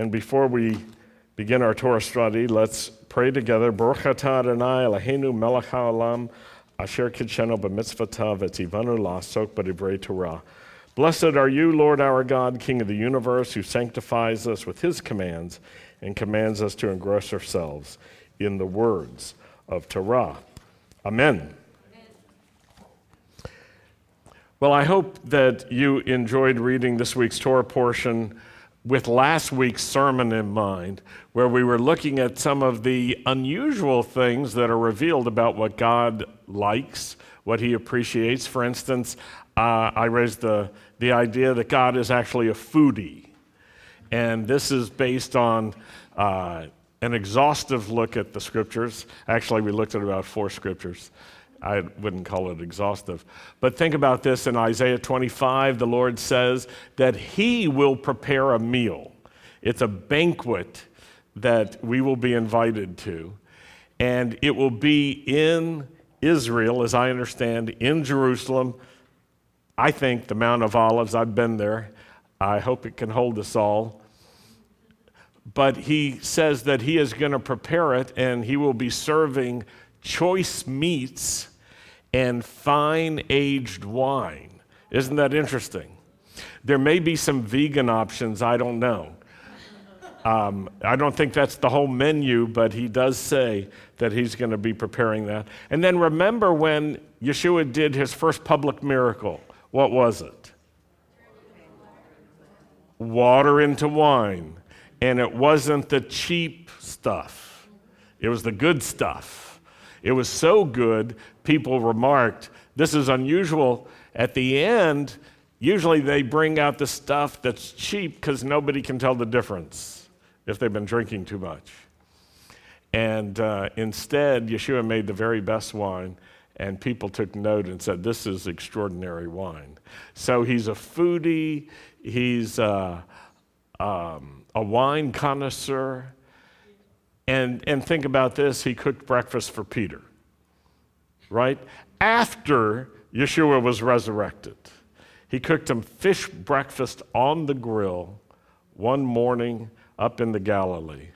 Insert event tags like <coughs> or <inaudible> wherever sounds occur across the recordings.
And before we begin our Torah study, let's pray together. Baruch atah Adonai Eloheinu melech haolam asher kitshenu b'mitzvotav etzivanu la'asok b'divrei Torah. Blessed are you, Lord our God, King of the universe, who sanctifies us with his commands and commands us to engross ourselves in the words of Torah. Amen. Well, I hope that you enjoyed reading this week's Torah portion with last week's sermon in mind, where we were looking at some of the unusual things that are revealed about what God likes, what He appreciates. For instance, uh, I raised the, the idea that God is actually a foodie. And this is based on uh, an exhaustive look at the scriptures. Actually, we looked at about four scriptures. I wouldn't call it exhaustive. But think about this in Isaiah 25, the Lord says that He will prepare a meal. It's a banquet that we will be invited to. And it will be in Israel, as I understand, in Jerusalem. I think the Mount of Olives, I've been there. I hope it can hold us all. But he says that he is going to prepare it and he will be serving choice meats and fine aged wine. Isn't that interesting? There may be some vegan options, I don't know. Um, I don't think that's the whole menu, but he does say that he's going to be preparing that. And then remember when Yeshua did his first public miracle. What was it? Water into wine. And it wasn't the cheap stuff, it was the good stuff. It was so good, people remarked, This is unusual. At the end, usually they bring out the stuff that's cheap because nobody can tell the difference if they've been drinking too much. And uh, instead, Yeshua made the very best wine, and people took note and said, This is extraordinary wine. So he's a foodie, he's a, uh, um, a wine connoisseur. And, and think about this he cooked breakfast for Peter, right? After Yeshua was resurrected, he cooked him fish breakfast on the grill one morning up in the Galilee.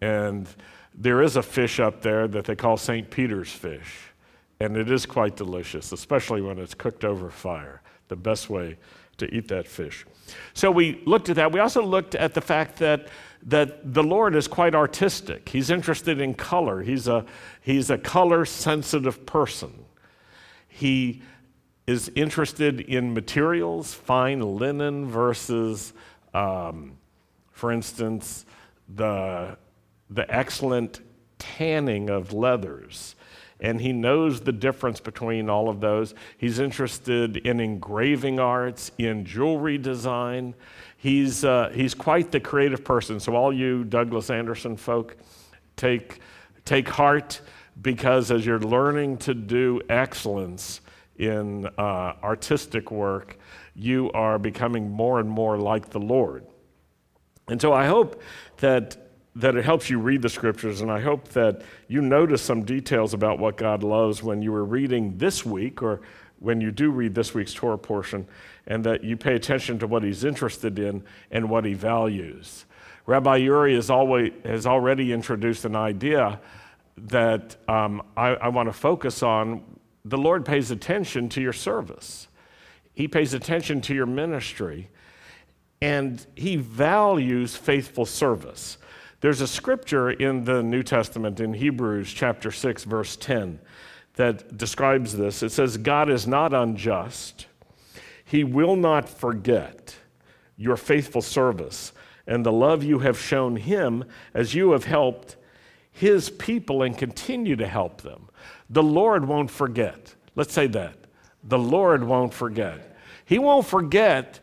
And there is a fish up there that they call St. Peter's fish. And it is quite delicious, especially when it's cooked over fire. The best way to eat that fish. So we looked at that. We also looked at the fact that that the Lord is quite artistic. He's interested in color. He's a, he's a color sensitive person. He is interested in materials, fine linen versus, um, for instance, the, the excellent tanning of leathers. And he knows the difference between all of those. He's interested in engraving arts, in jewelry design. He's, uh, he's quite the creative person. So, all you Douglas Anderson folk, take, take heart because as you're learning to do excellence in uh, artistic work, you are becoming more and more like the Lord. And so, I hope that that it helps you read the scriptures, and I hope that you notice some details about what God loves when you were reading this week or when you do read this week's Torah portion and that you pay attention to what he's interested in and what he values. Rabbi Uri has, always, has already introduced an idea that um, I, I want to focus on. The Lord pays attention to your service, He pays attention to your ministry, and He values faithful service. There's a scripture in the New Testament in Hebrews chapter 6, verse 10, that describes this. It says, God is not unjust he will not forget your faithful service and the love you have shown him as you have helped his people and continue to help them. The Lord won't forget. Let's say that. The Lord won't forget. He won't forget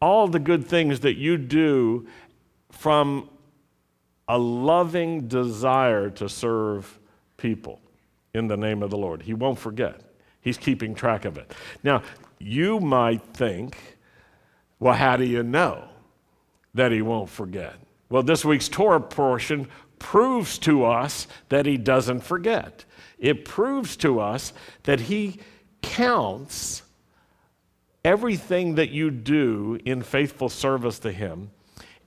all the good things that you do from a loving desire to serve people in the name of the Lord. He won't forget. He's keeping track of it. Now, you might think, well, how do you know that he won't forget? Well, this week's Torah portion proves to us that he doesn't forget. It proves to us that he counts everything that you do in faithful service to him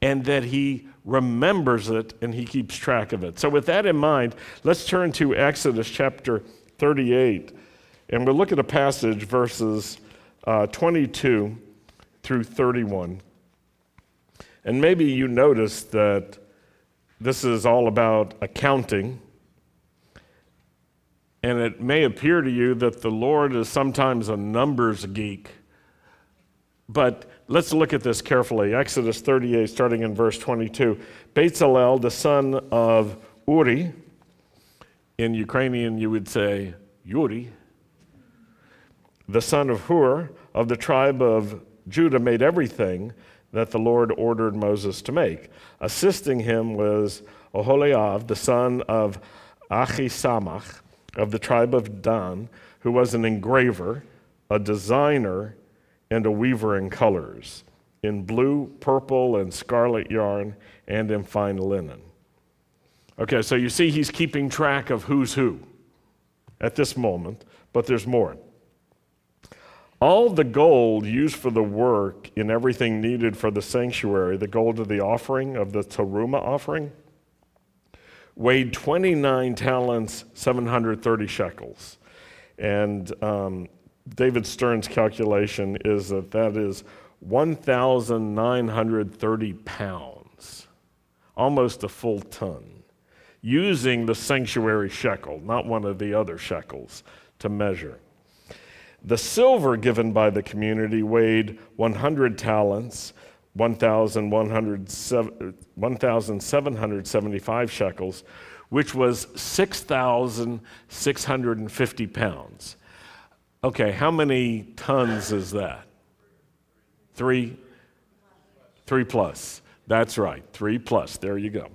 and that he remembers it and he keeps track of it. So, with that in mind, let's turn to Exodus chapter 38, and we'll look at a passage, verses uh, 22 through 31. And maybe you noticed that this is all about accounting. And it may appear to you that the Lord is sometimes a numbers geek. But let's look at this carefully. Exodus 38, starting in verse 22. Bezalel, the son of Uri, in Ukrainian you would say Yuri, the son of Hur, of the tribe of Judah, made everything that the Lord ordered Moses to make. Assisting him was Oholiab, the son of Achisamach, of the tribe of Dan, who was an engraver, a designer, and a weaver in colors, in blue, purple, and scarlet yarn, and in fine linen. Okay, so you see he's keeping track of who's who at this moment, but there's more. All the gold used for the work in everything needed for the sanctuary, the gold of the offering, of the Teruma offering, weighed 29 talents, 730 shekels. And um, David Stern's calculation is that that is 1,930 pounds, almost a full ton, using the sanctuary shekel, not one of the other shekels, to measure. The silver given by the community weighed 100 talents, 1,775 shekels, which was 6,650 pounds. Okay, how many tons is that? Three? Three plus. That's right, three plus. There you go.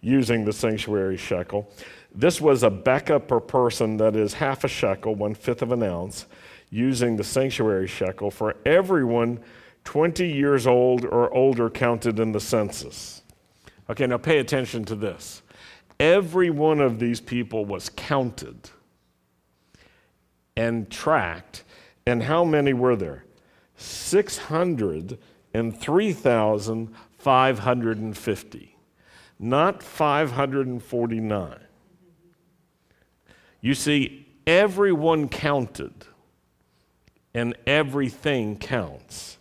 Using the sanctuary shekel. This was a beka per person that is half a shekel, one fifth of an ounce, using the sanctuary shekel for everyone 20 years old or older counted in the census. Okay, now pay attention to this. Every one of these people was counted and tracked. And how many were there? 603,550, not 549. You see, everyone counted, and everything counts.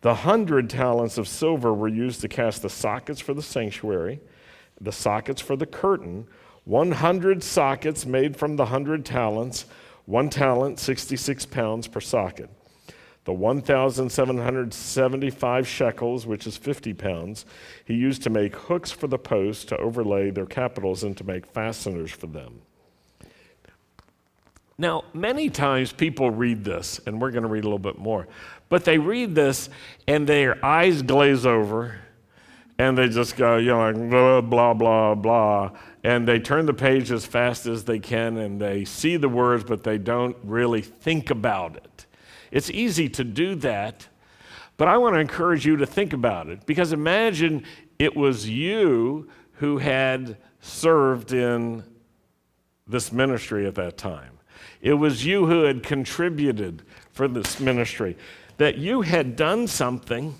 The hundred talents of silver were used to cast the sockets for the sanctuary, the sockets for the curtain, 100 sockets made from the hundred talents, one talent, 66 pounds per socket. The 1,775 shekels, which is 50 pounds, he used to make hooks for the posts to overlay their capitals and to make fasteners for them. Now, many times people read this, and we're going to read a little bit more, but they read this and their eyes glaze over and they just go, you know, like blah, blah, blah, blah. And they turn the page as fast as they can and they see the words, but they don't really think about it. It's easy to do that, but I want to encourage you to think about it because imagine it was you who had served in this ministry at that time. It was you who had contributed for this ministry, that you had done something,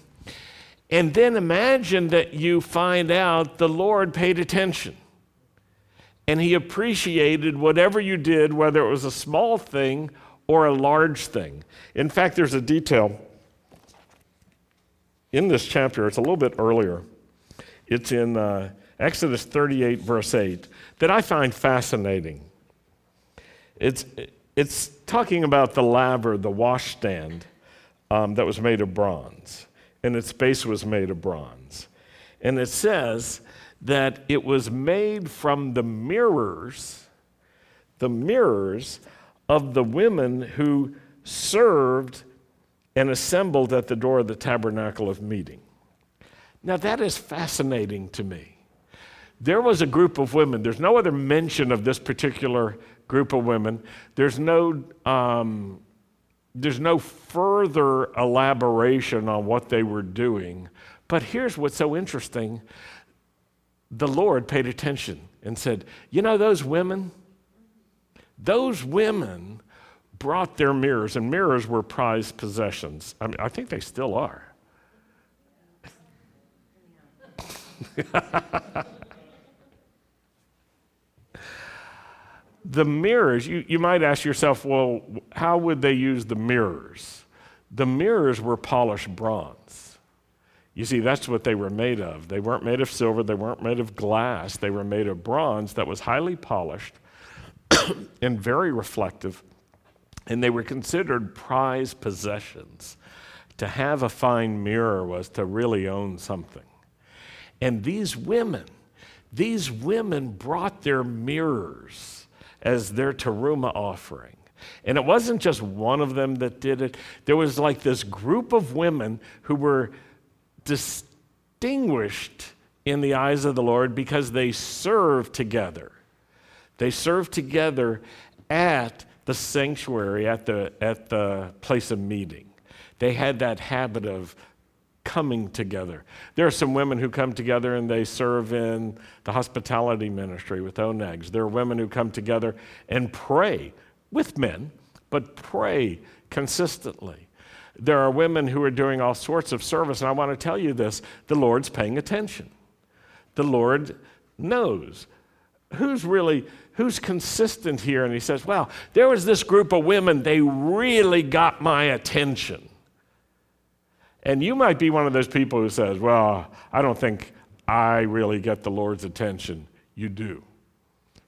and then imagine that you find out the Lord paid attention and He appreciated whatever you did, whether it was a small thing or a large thing. In fact, there's a detail in this chapter, it's a little bit earlier. It's in uh, Exodus 38, verse 8, that I find fascinating. It's, it's talking about the laver, the washstand um, that was made of bronze, and its base was made of bronze. And it says that it was made from the mirrors, the mirrors of the women who served and assembled at the door of the tabernacle of meeting. Now, that is fascinating to me. There was a group of women, there's no other mention of this particular group of women. There's no, um, there's no further elaboration on what they were doing. But here's what's so interesting the Lord paid attention and said, You know, those women, those women brought their mirrors, and mirrors were prized possessions. I, mean, I think they still are. <laughs> the mirrors, you, you might ask yourself, well, how would they use the mirrors? The mirrors were polished bronze. You see, that's what they were made of. They weren't made of silver, they weren't made of glass, they were made of bronze that was highly polished <coughs> and very reflective, and they were considered prized possessions. To have a fine mirror was to really own something. And these women, these women brought their mirrors as their teruma offering. And it wasn't just one of them that did it. There was like this group of women who were distinguished in the eyes of the Lord because they serve together. They serve together at the sanctuary, at the, at the place of meeting. They had that habit of coming together. There are some women who come together and they serve in the hospitality ministry with Onegs. There are women who come together and pray with men, but pray consistently. There are women who are doing all sorts of service, and I want to tell you this the Lord's paying attention. The Lord knows who's really who's consistent here and he says well there was this group of women they really got my attention and you might be one of those people who says, Well, I don't think I really get the Lord's attention. You do.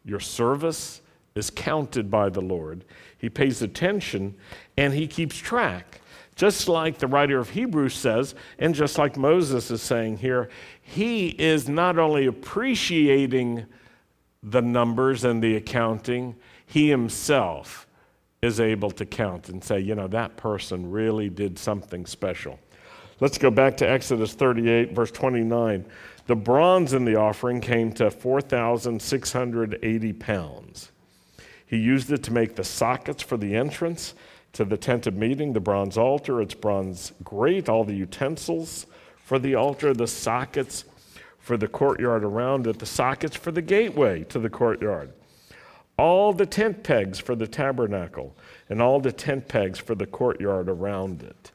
Your service is counted by the Lord. He pays attention and he keeps track. Just like the writer of Hebrews says, and just like Moses is saying here, he is not only appreciating the numbers and the accounting, he himself is able to count and say, you know, that person really did something special. Let's go back to Exodus 38, verse 29. The bronze in the offering came to 4,680 pounds. He used it to make the sockets for the entrance to the tent of meeting, the bronze altar, its bronze grate, all the utensils for the altar, the sockets for the courtyard around it, the sockets for the gateway to the courtyard, all the tent pegs for the tabernacle, and all the tent pegs for the courtyard around it.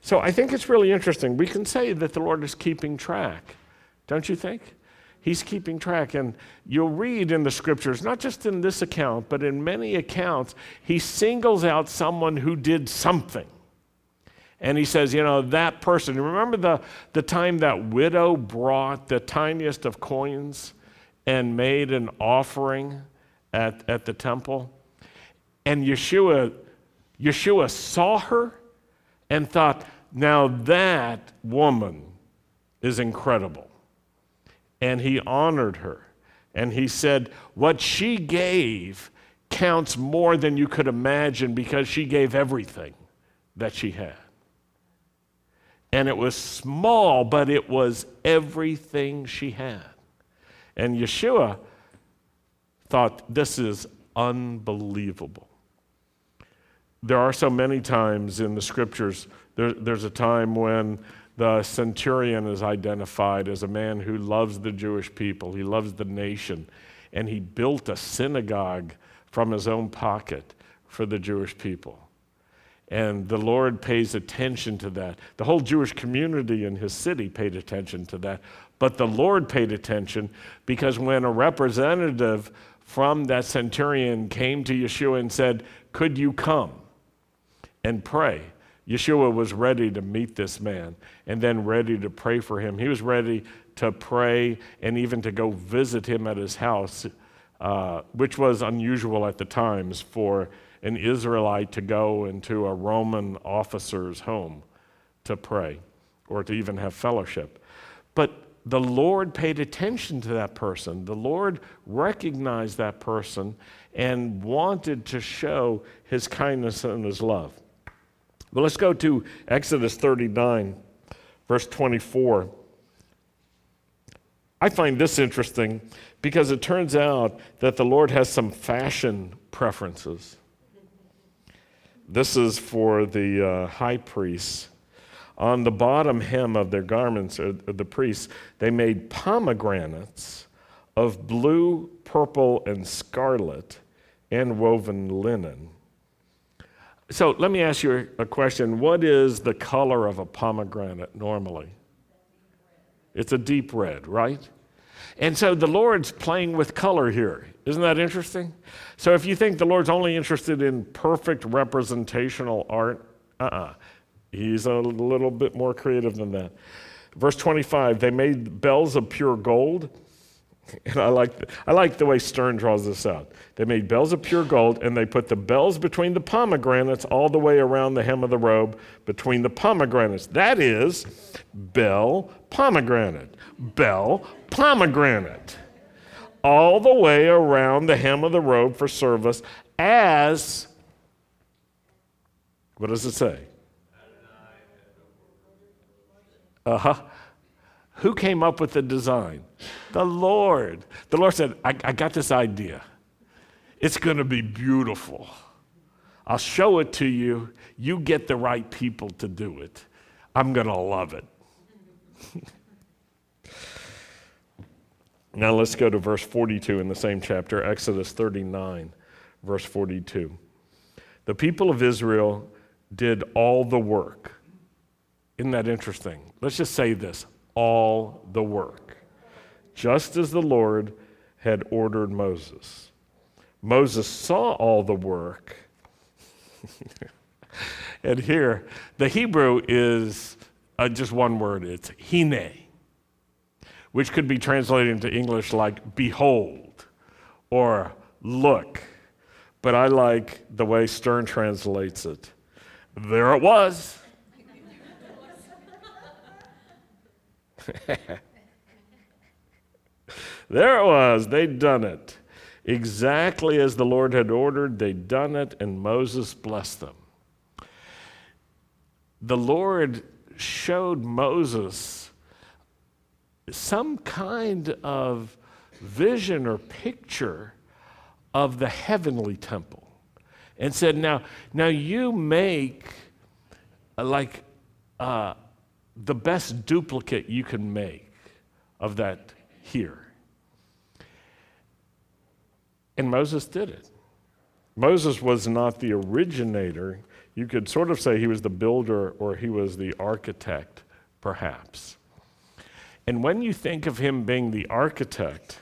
So I think it's really interesting. We can say that the Lord is keeping track, don't you think? He's keeping track. And you'll read in the scriptures, not just in this account, but in many accounts, he singles out someone who did something. And he says, you know, that person. Remember the, the time that widow brought the tiniest of coins and made an offering at, at the temple? And Yeshua, Yeshua saw her and thought, now that woman is incredible. And he honored her. And he said, What she gave counts more than you could imagine because she gave everything that she had. And it was small, but it was everything she had. And Yeshua thought, This is unbelievable. There are so many times in the scriptures there, there's a time when the centurion is identified as a man who loves the Jewish people, he loves the nation, and he built a synagogue from his own pocket for the Jewish people. And the Lord pays attention to that. The whole Jewish community in his city paid attention to that. But the Lord paid attention because when a representative from that centurion came to Yeshua and said, Could you come and pray? Yeshua was ready to meet this man and then ready to pray for him. He was ready to pray and even to go visit him at his house, uh, which was unusual at the times for an Israelite to go into a Roman officer's home to pray or to even have fellowship. But the Lord paid attention to that person. The Lord recognized that person and wanted to show his kindness and his love. But let's go to Exodus 39, verse 24. I find this interesting because it turns out that the Lord has some fashion preferences. This is for the uh, high priests. On the bottom hem of their garments, or the priests, they made pomegranates of blue, purple, and scarlet and woven linen. So let me ask you a question. What is the color of a pomegranate normally? It's a deep red, right? And so the Lord's playing with color here. Isn't that interesting? So if you think the Lord's only interested in perfect representational art, uh uh-uh. uh He's a little bit more creative than that. Verse 25, they made bells of pure gold. <laughs> And I like, the, I like the way Stern draws this out. They made bells of pure gold, and they put the bells between the pomegranates all the way around the hem of the robe, between the pomegranates. That is bell pomegranate. Bell pomegranate. All the way around the hem of the robe for service, as, what does it say? Uh huh. Who came up with the design? The Lord. The Lord said, I, I got this idea. It's going to be beautiful. I'll show it to you. You get the right people to do it. I'm going to love it. <laughs> now let's go to verse 42 in the same chapter, Exodus 39, verse 42. The people of Israel did all the work isn't that interesting? Let's just say this all the work, just as the Lord had ordered Moses. Moses saw all the work. <laughs> and here, the Hebrew is uh, just one word it's hine, which could be translated into English like behold or look. But I like the way Stern translates it. There it was. There it was. They'd done it. Exactly as the Lord had ordered, they'd done it, and Moses blessed them. The Lord showed Moses some kind of vision or picture of the heavenly temple and said, Now, now you make like uh, the best duplicate you can make of that here. And Moses did it. Moses was not the originator. You could sort of say he was the builder or he was the architect, perhaps. And when you think of him being the architect,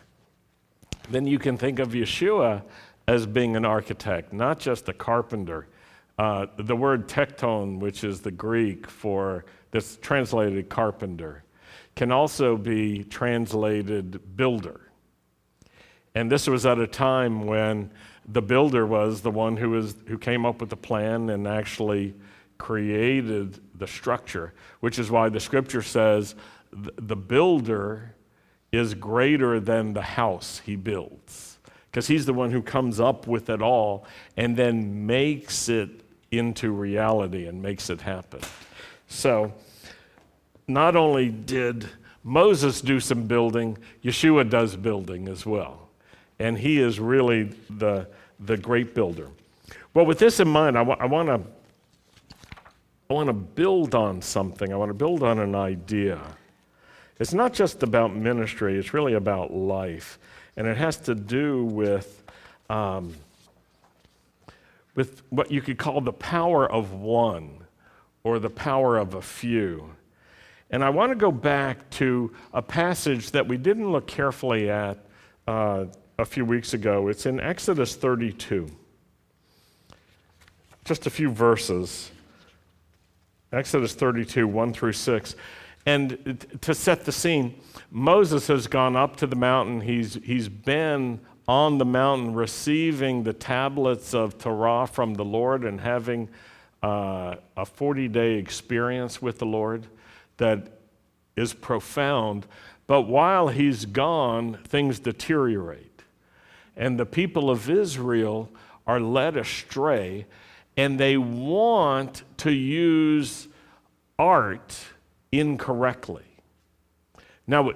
then you can think of Yeshua as being an architect, not just a carpenter. Uh, the word tekton, which is the Greek for that's translated carpenter, can also be translated builder. And this was at a time when the builder was the one who, was, who came up with the plan and actually created the structure, which is why the scripture says the builder is greater than the house he builds. Because he's the one who comes up with it all and then makes it into reality and makes it happen. So, not only did Moses do some building, Yeshua does building as well. And he is really the, the great builder. Well, with this in mind, I, I want to I want to build on something. I want to build on an idea. It's not just about ministry, it's really about life. And it has to do with, um, with what you could call the power of one or the power of a few. And I want to go back to a passage that we didn't look carefully at uh, a few weeks ago. It's in Exodus 32. Just a few verses. Exodus 32, 1 through 6. And to set the scene, Moses has gone up to the mountain. He's, he's been on the mountain receiving the tablets of Torah from the Lord and having uh, a 40 day experience with the Lord that is profound. But while he's gone, things deteriorate. And the people of Israel are led astray, and they want to use art incorrectly. Now,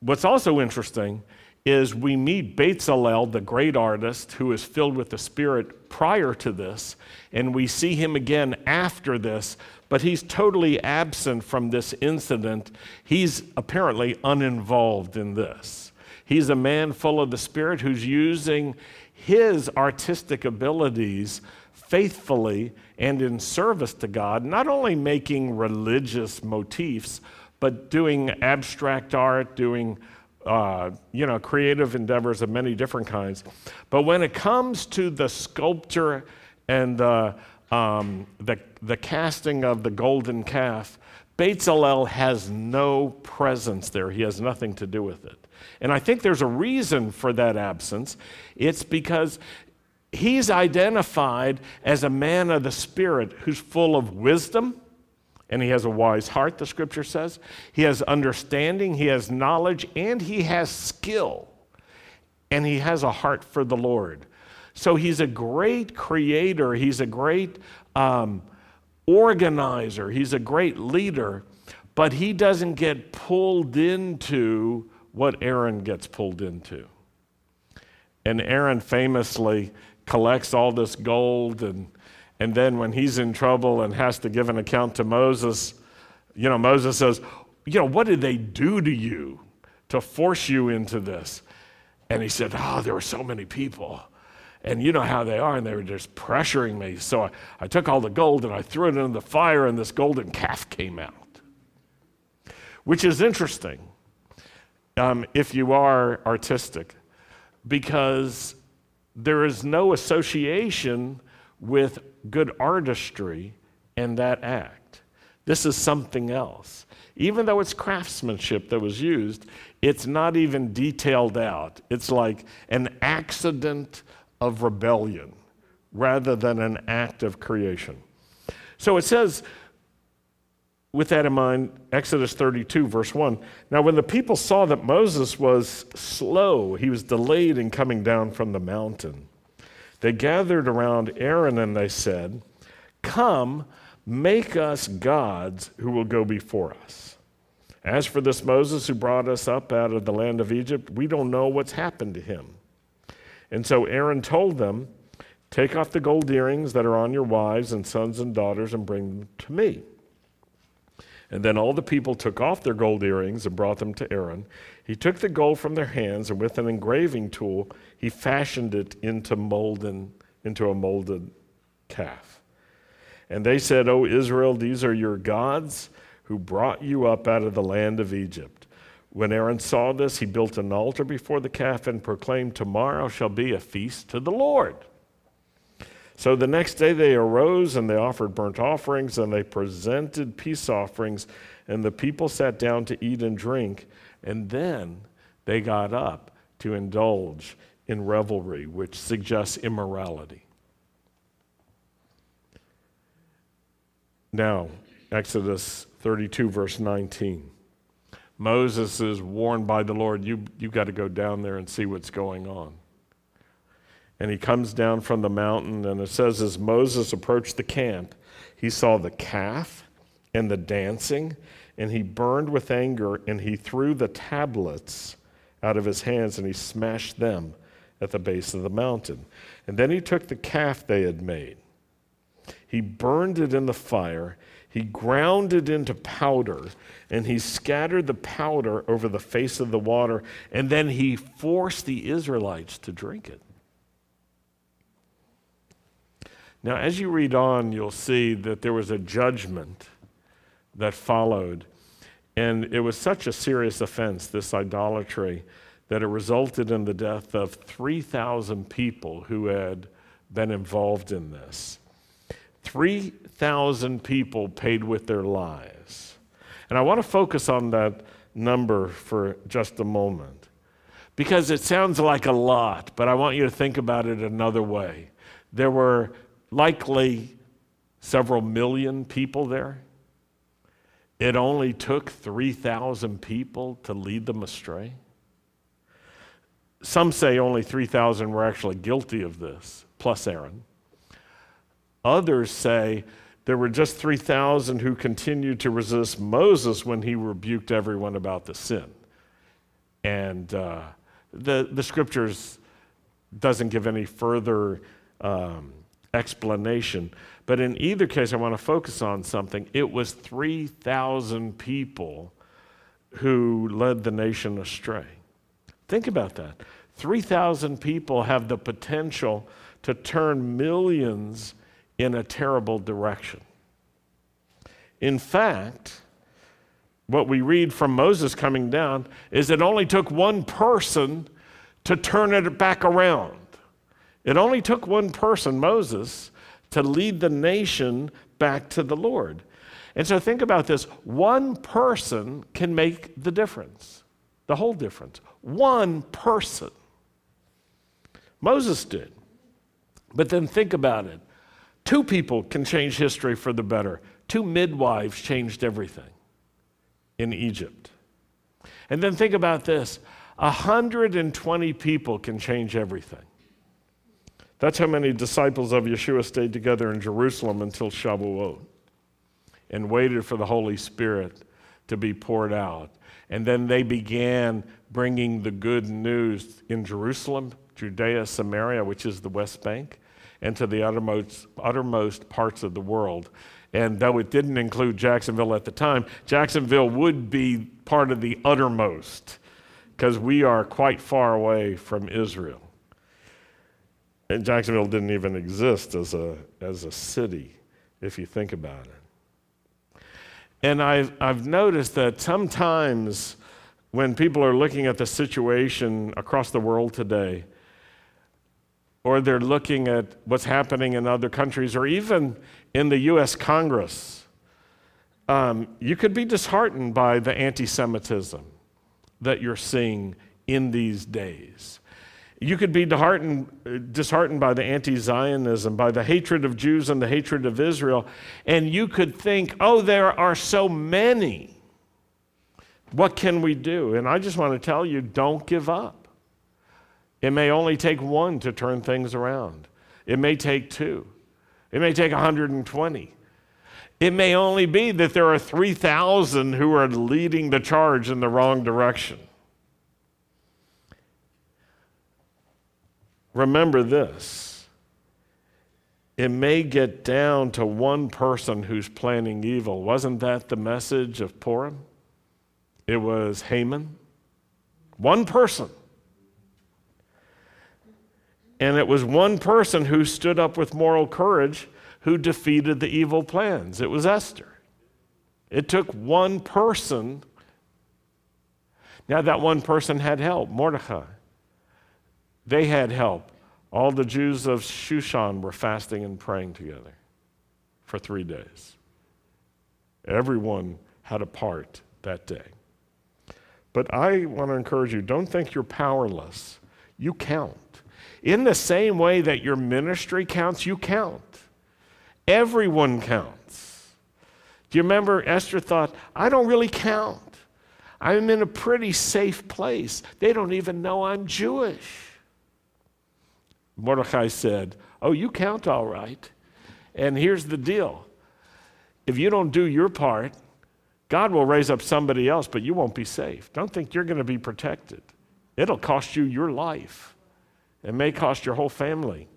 what's also interesting is we meet Bezalel, the great artist who is filled with the Spirit prior to this, and we see him again after this, but he's totally absent from this incident. He's apparently uninvolved in this. He's a man full of the Spirit who's using his artistic abilities faithfully and in service to God, not only making religious motifs, but doing abstract art, doing uh, you know, creative endeavors of many different kinds. But when it comes to the sculpture and the, um, the, the casting of the golden calf, Bezalel has no presence there. He has nothing to do with it. And I think there's a reason for that absence. It's because he's identified as a man of the Spirit who's full of wisdom and he has a wise heart, the scripture says. He has understanding, he has knowledge, and he has skill. And he has a heart for the Lord. So he's a great creator, he's a great um, organizer, he's a great leader, but he doesn't get pulled into what Aaron gets pulled into. And Aaron famously collects all this gold and and then when he's in trouble and has to give an account to Moses, you know, Moses says, You know, what did they do to you to force you into this? And he said, Oh, there were so many people. And you know how they are, and they were just pressuring me. So I, I took all the gold and I threw it into the fire, and this golden calf came out. Which is interesting um, if you are artistic, because there is no association with good artistry in that act. This is something else. Even though it's craftsmanship that was used, it's not even detailed out. It's like an accident of rebellion rather than an act of creation. So it says, with that in mind, Exodus 32, verse 1. Now, when the people saw that Moses was slow, he was delayed in coming down from the mountain. They gathered around Aaron and they said, Come, make us gods who will go before us. As for this Moses who brought us up out of the land of Egypt, we don't know what's happened to him. And so Aaron told them, Take off the gold earrings that are on your wives and sons and daughters and bring them to me. And then all the people took off their gold earrings and brought them to Aaron. He took the gold from their hands, and with an engraving tool, he fashioned it into, molden, into a molded calf. And they said, O Israel, these are your gods who brought you up out of the land of Egypt. When Aaron saw this, he built an altar before the calf and proclaimed, Tomorrow shall be a feast to the Lord. So the next day they arose and they offered burnt offerings and they presented peace offerings, and the people sat down to eat and drink. And then they got up to indulge in revelry, which suggests immorality. Now, Exodus 32, verse 19. Moses is warned by the Lord, you, you've got to go down there and see what's going on. And he comes down from the mountain, and it says, as Moses approached the camp, he saw the calf and the dancing and he burned with anger, and he threw the tablets out of his hands, and he smashed them at the base of the mountain. And then he took the calf they had made. He burned it in the fire. He ground it into powder, and he scattered the powder over the face of the water, and then he forced the Israelites to drink it. Now, as you read on, you'll see that there was a judgment that followed. And it was such a serious offense, this idolatry, that it resulted in the death of 3,000 people who had been involved in this. 3,000 people paid with their lives. And I want to focus on that number for just a moment because it sounds like a lot, but I want you to think about it another way. There were likely several million people there. It only took 3,000 people to lead them astray. Some say only 3,000 were actually guilty of this, plus Aaron. Others say there were just 3,000 who continued to resist Moses when he rebuked everyone about the sin. And uh, the, the scriptures doesn't give any further um, explanation. But in either case, I want to focus on something. It was 3,000 people who led the nation astray. Think about that. 3,000 people have the potential to turn millions in a terrible direction. In fact, what we read from Moses coming down is it only took one person to turn it back around. It only took one person, Moses, to lead the nation back to the Lord. And so think about this one person can make the difference, the whole difference. One person. Moses did. But then think about it two people can change history for the better. Two midwives changed everything in Egypt. And then think about this 120 people can change everything. That's how many disciples of Yeshua stayed together in Jerusalem until Shavuot and waited for the Holy Spirit to be poured out. And then they began bringing the good news in Jerusalem, Judea, Samaria, which is the West Bank, and to the uttermost, uttermost parts of the world. And though it didn't include Jacksonville at the time, Jacksonville would be part of the uttermost because we are quite far away from Israel. And Jacksonville didn't even exist as a, as a city, if you think about it. And I've, I've noticed that sometimes when people are looking at the situation across the world today, or they're looking at what's happening in other countries, or even in the US Congress, um, you could be disheartened by the anti Semitism that you're seeing in these days. You could be disheartened, by the anti Zionism, by the hatred of Jews and the hatred of Israel, and you could think, oh, there are so many. What can we do? And I just want to tell you don't give up. It may only take one to turn things around, it may take two, it may take 120. It may only be that there are 3,000 who are leading the charge in the wrong direction. Remember this it may get down to one person who's planning evil. Wasn't that the message of Purim? It was Haman. One person. And it was one person who stood up with moral courage who defeated the evil plans. It was Esther. It took one person. Now, that one person had help Mordecai. They had help. All the Jews of Shushan were fasting and praying together for three days. Everyone had a part that day. But I want to encourage you don't think you're powerless. You count. In the same way that your ministry counts, you count. Everyone counts. Do you remember Esther thought, I don't really count. I'm in a pretty safe place. They don't even know I'm Jewish. Mordecai said, Oh, you count all right. And here's the deal if you don't do your part, God will raise up somebody else, but you won't be safe. Don't think you're going to be protected. It'll cost you your life, it may cost your whole family.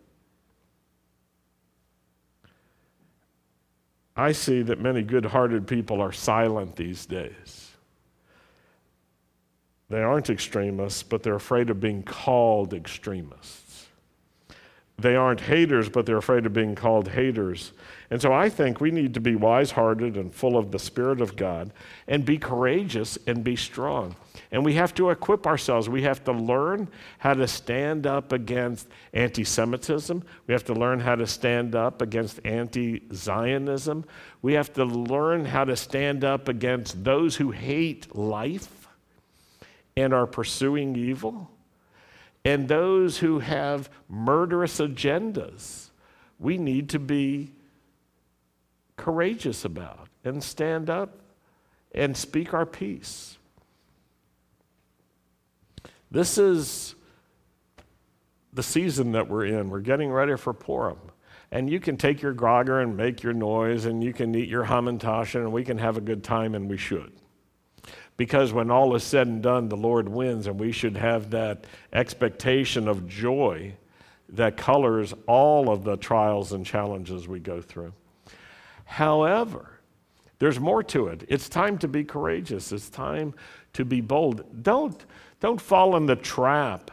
I see that many good hearted people are silent these days. They aren't extremists, but they're afraid of being called extremists. They aren't haters, but they're afraid of being called haters. And so I think we need to be wise hearted and full of the Spirit of God and be courageous and be strong. And we have to equip ourselves. We have to learn how to stand up against anti Semitism. We have to learn how to stand up against anti Zionism. We have to learn how to stand up against those who hate life and are pursuing evil and those who have murderous agendas. We need to be courageous about and stand up and speak our piece. This is the season that we're in. We're getting ready for Purim. And you can take your grogger and make your noise, and you can eat your hamantash, and we can have a good time, and we should. Because when all is said and done, the Lord wins, and we should have that expectation of joy that colors all of the trials and challenges we go through. However, there's more to it. It's time to be courageous. It's time to be bold. Don't, don't fall in the trap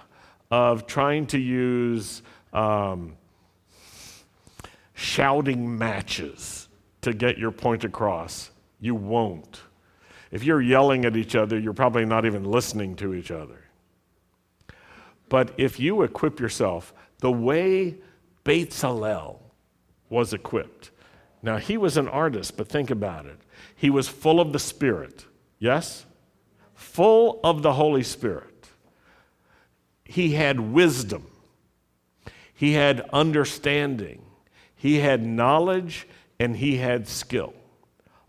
of trying to use um, shouting matches to get your point across. You won't. If you're yelling at each other, you're probably not even listening to each other. But if you equip yourself the way Bezalel was equipped, now he was an artist, but think about it. He was full of the Spirit, yes? Full of the Holy Spirit. He had wisdom, he had understanding, he had knowledge, and he had skill.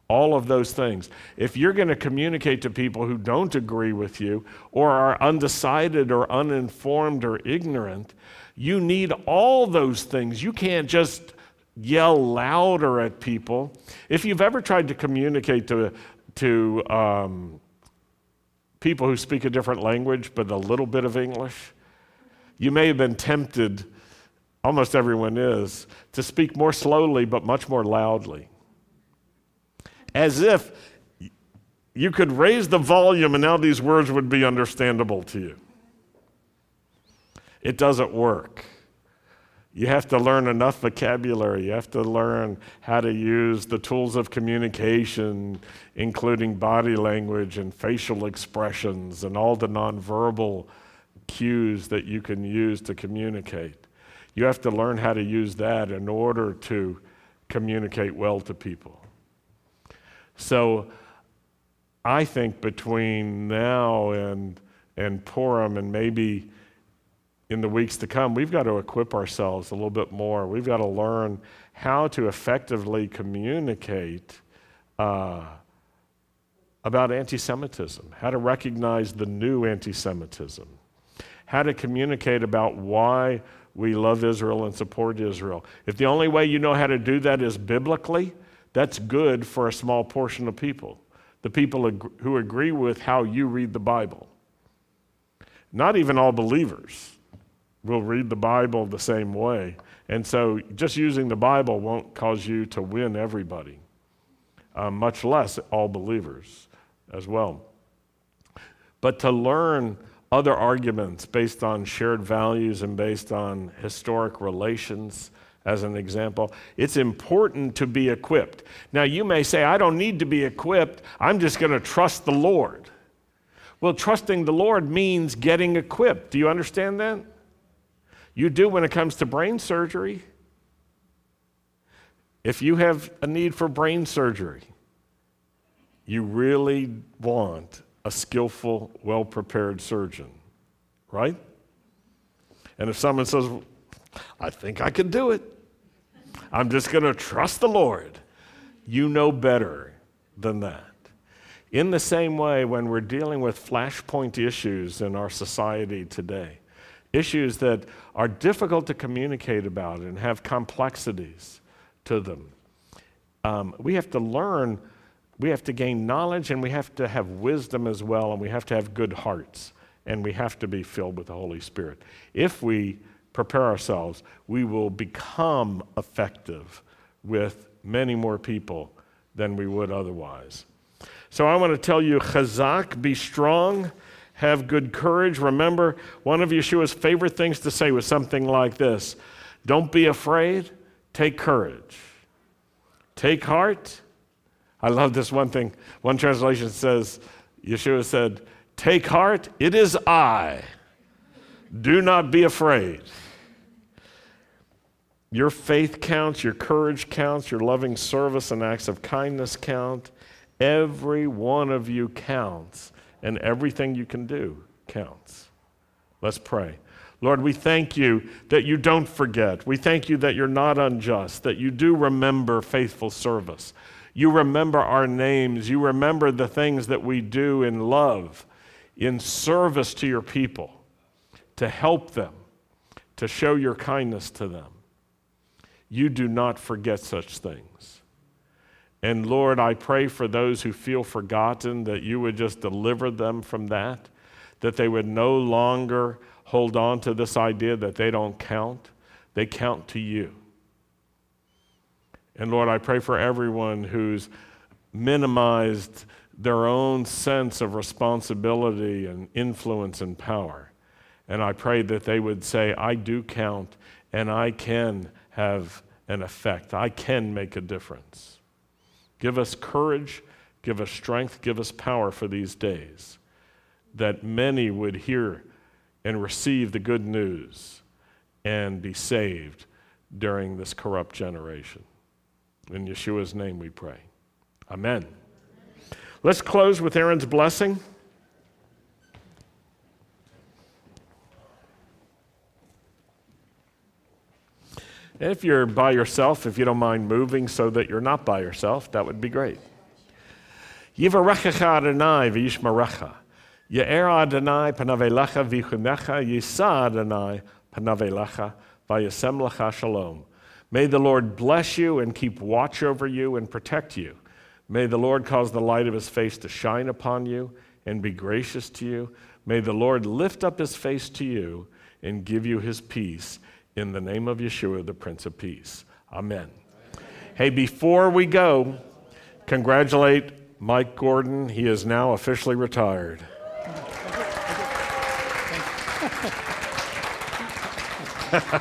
All of those things. If you're going to communicate to people who don't agree with you or are undecided or uninformed or ignorant, you need all those things. You can't just yell louder at people. If you've ever tried to communicate to, to um, people who speak a different language but a little bit of English, you may have been tempted, almost everyone is, to speak more slowly but much more loudly as if you could raise the volume and now these words would be understandable to you. It doesn't work. You have to learn enough vocabulary. You have to learn how to use the tools of communication, including body language and facial expressions and all the nonverbal cues that you can use to communicate. You have to learn how to use that in order to communicate well to people. So I think between now and, and Purim and maybe in the weeks to come, we've got to equip ourselves a little bit more. We've got to learn how to effectively communicate uh, about anti Semitism, how to recognize the new anti Semitism, how to communicate about why we love Israel and support Israel. If the only way you know how to do that is biblically, that's good for a small portion of people, the people who agree with how you read the Bible. Not even all believers will read the Bible the same way. And so just using the Bible won't cause you to win everybody, uh, much less all believers as well. But to learn other arguments based on shared values and based on historic relations as an example. It's important to be equipped. Now, you may say, I don't need to be equipped, I'm just going to trust the Lord. Well, trusting the Lord means getting equipped. Do you understand that? You do when it comes to brain surgery. If you have a need for brain surgery, you really want a skillful, well prepared surgeon, right? And if someone says, I think I can do it, I'm just going to trust the Lord. You know better than that. In the same way, when we're dealing with flashpoint issues in our society today, issues that are difficult to communicate about and have complexities to them, um, we have to learn, we have to gain knowledge, and we have to have wisdom as well, and we have to have good hearts, and we have to be filled with the Holy Spirit. If we prepare ourselves, we will become effective with many more people than we would otherwise. So I want to tell you, chazak, be strong, have good courage. Remember, one of Yeshua's favorite things to say was something like this Don't be afraid, take courage. Take heart. I love this one thing. One translation says, Yeshua said, Take heart, it is I. Do not be afraid. Your faith counts, your courage counts, your loving service and acts of kindness count. Every one of you counts, and everything you can do counts. Let's pray. Lord, we thank you that you don't forget. We thank you that you're not unjust, that you do remember faithful service. You remember our names. You remember the things that we do in love, in service to your people, to help them, to show your kindness to them. You do not forget such things. And Lord, I pray for those who feel forgotten that you would just deliver them from that, that they would no longer hold on to this idea that they don't count, they count to you. And Lord, I pray for everyone who's minimized their own sense of responsibility and influence and power. And I pray that they would say, I do count and I can have an effect. I can make a difference. Give us courage, Give us strength, give us power for these days, that many would hear and receive the good news and be saved during this corrupt generation. In Yeshua's name we pray. Amen. Let's close with Aaron's blessing. If you're by yourself, if you don't mind moving so that you're not by yourself, that would be great. Yivarechecha Adonai v'yishmarecha. Ye'er Adonai panavelecha v'chunecha. Yisa Adonai panavelecha v'yasem lecha shalom. May the Lord bless you and keep watch over you and protect you. May the Lord cause the light of his face to shine upon you and be gracious to you. May the Lord lift up his face to you and give you his peace in the name of Yeshua, the Prince of Peace. Amen. Hey, before we go, congratulate Mike Gordon. He is now officially retired. <laughs>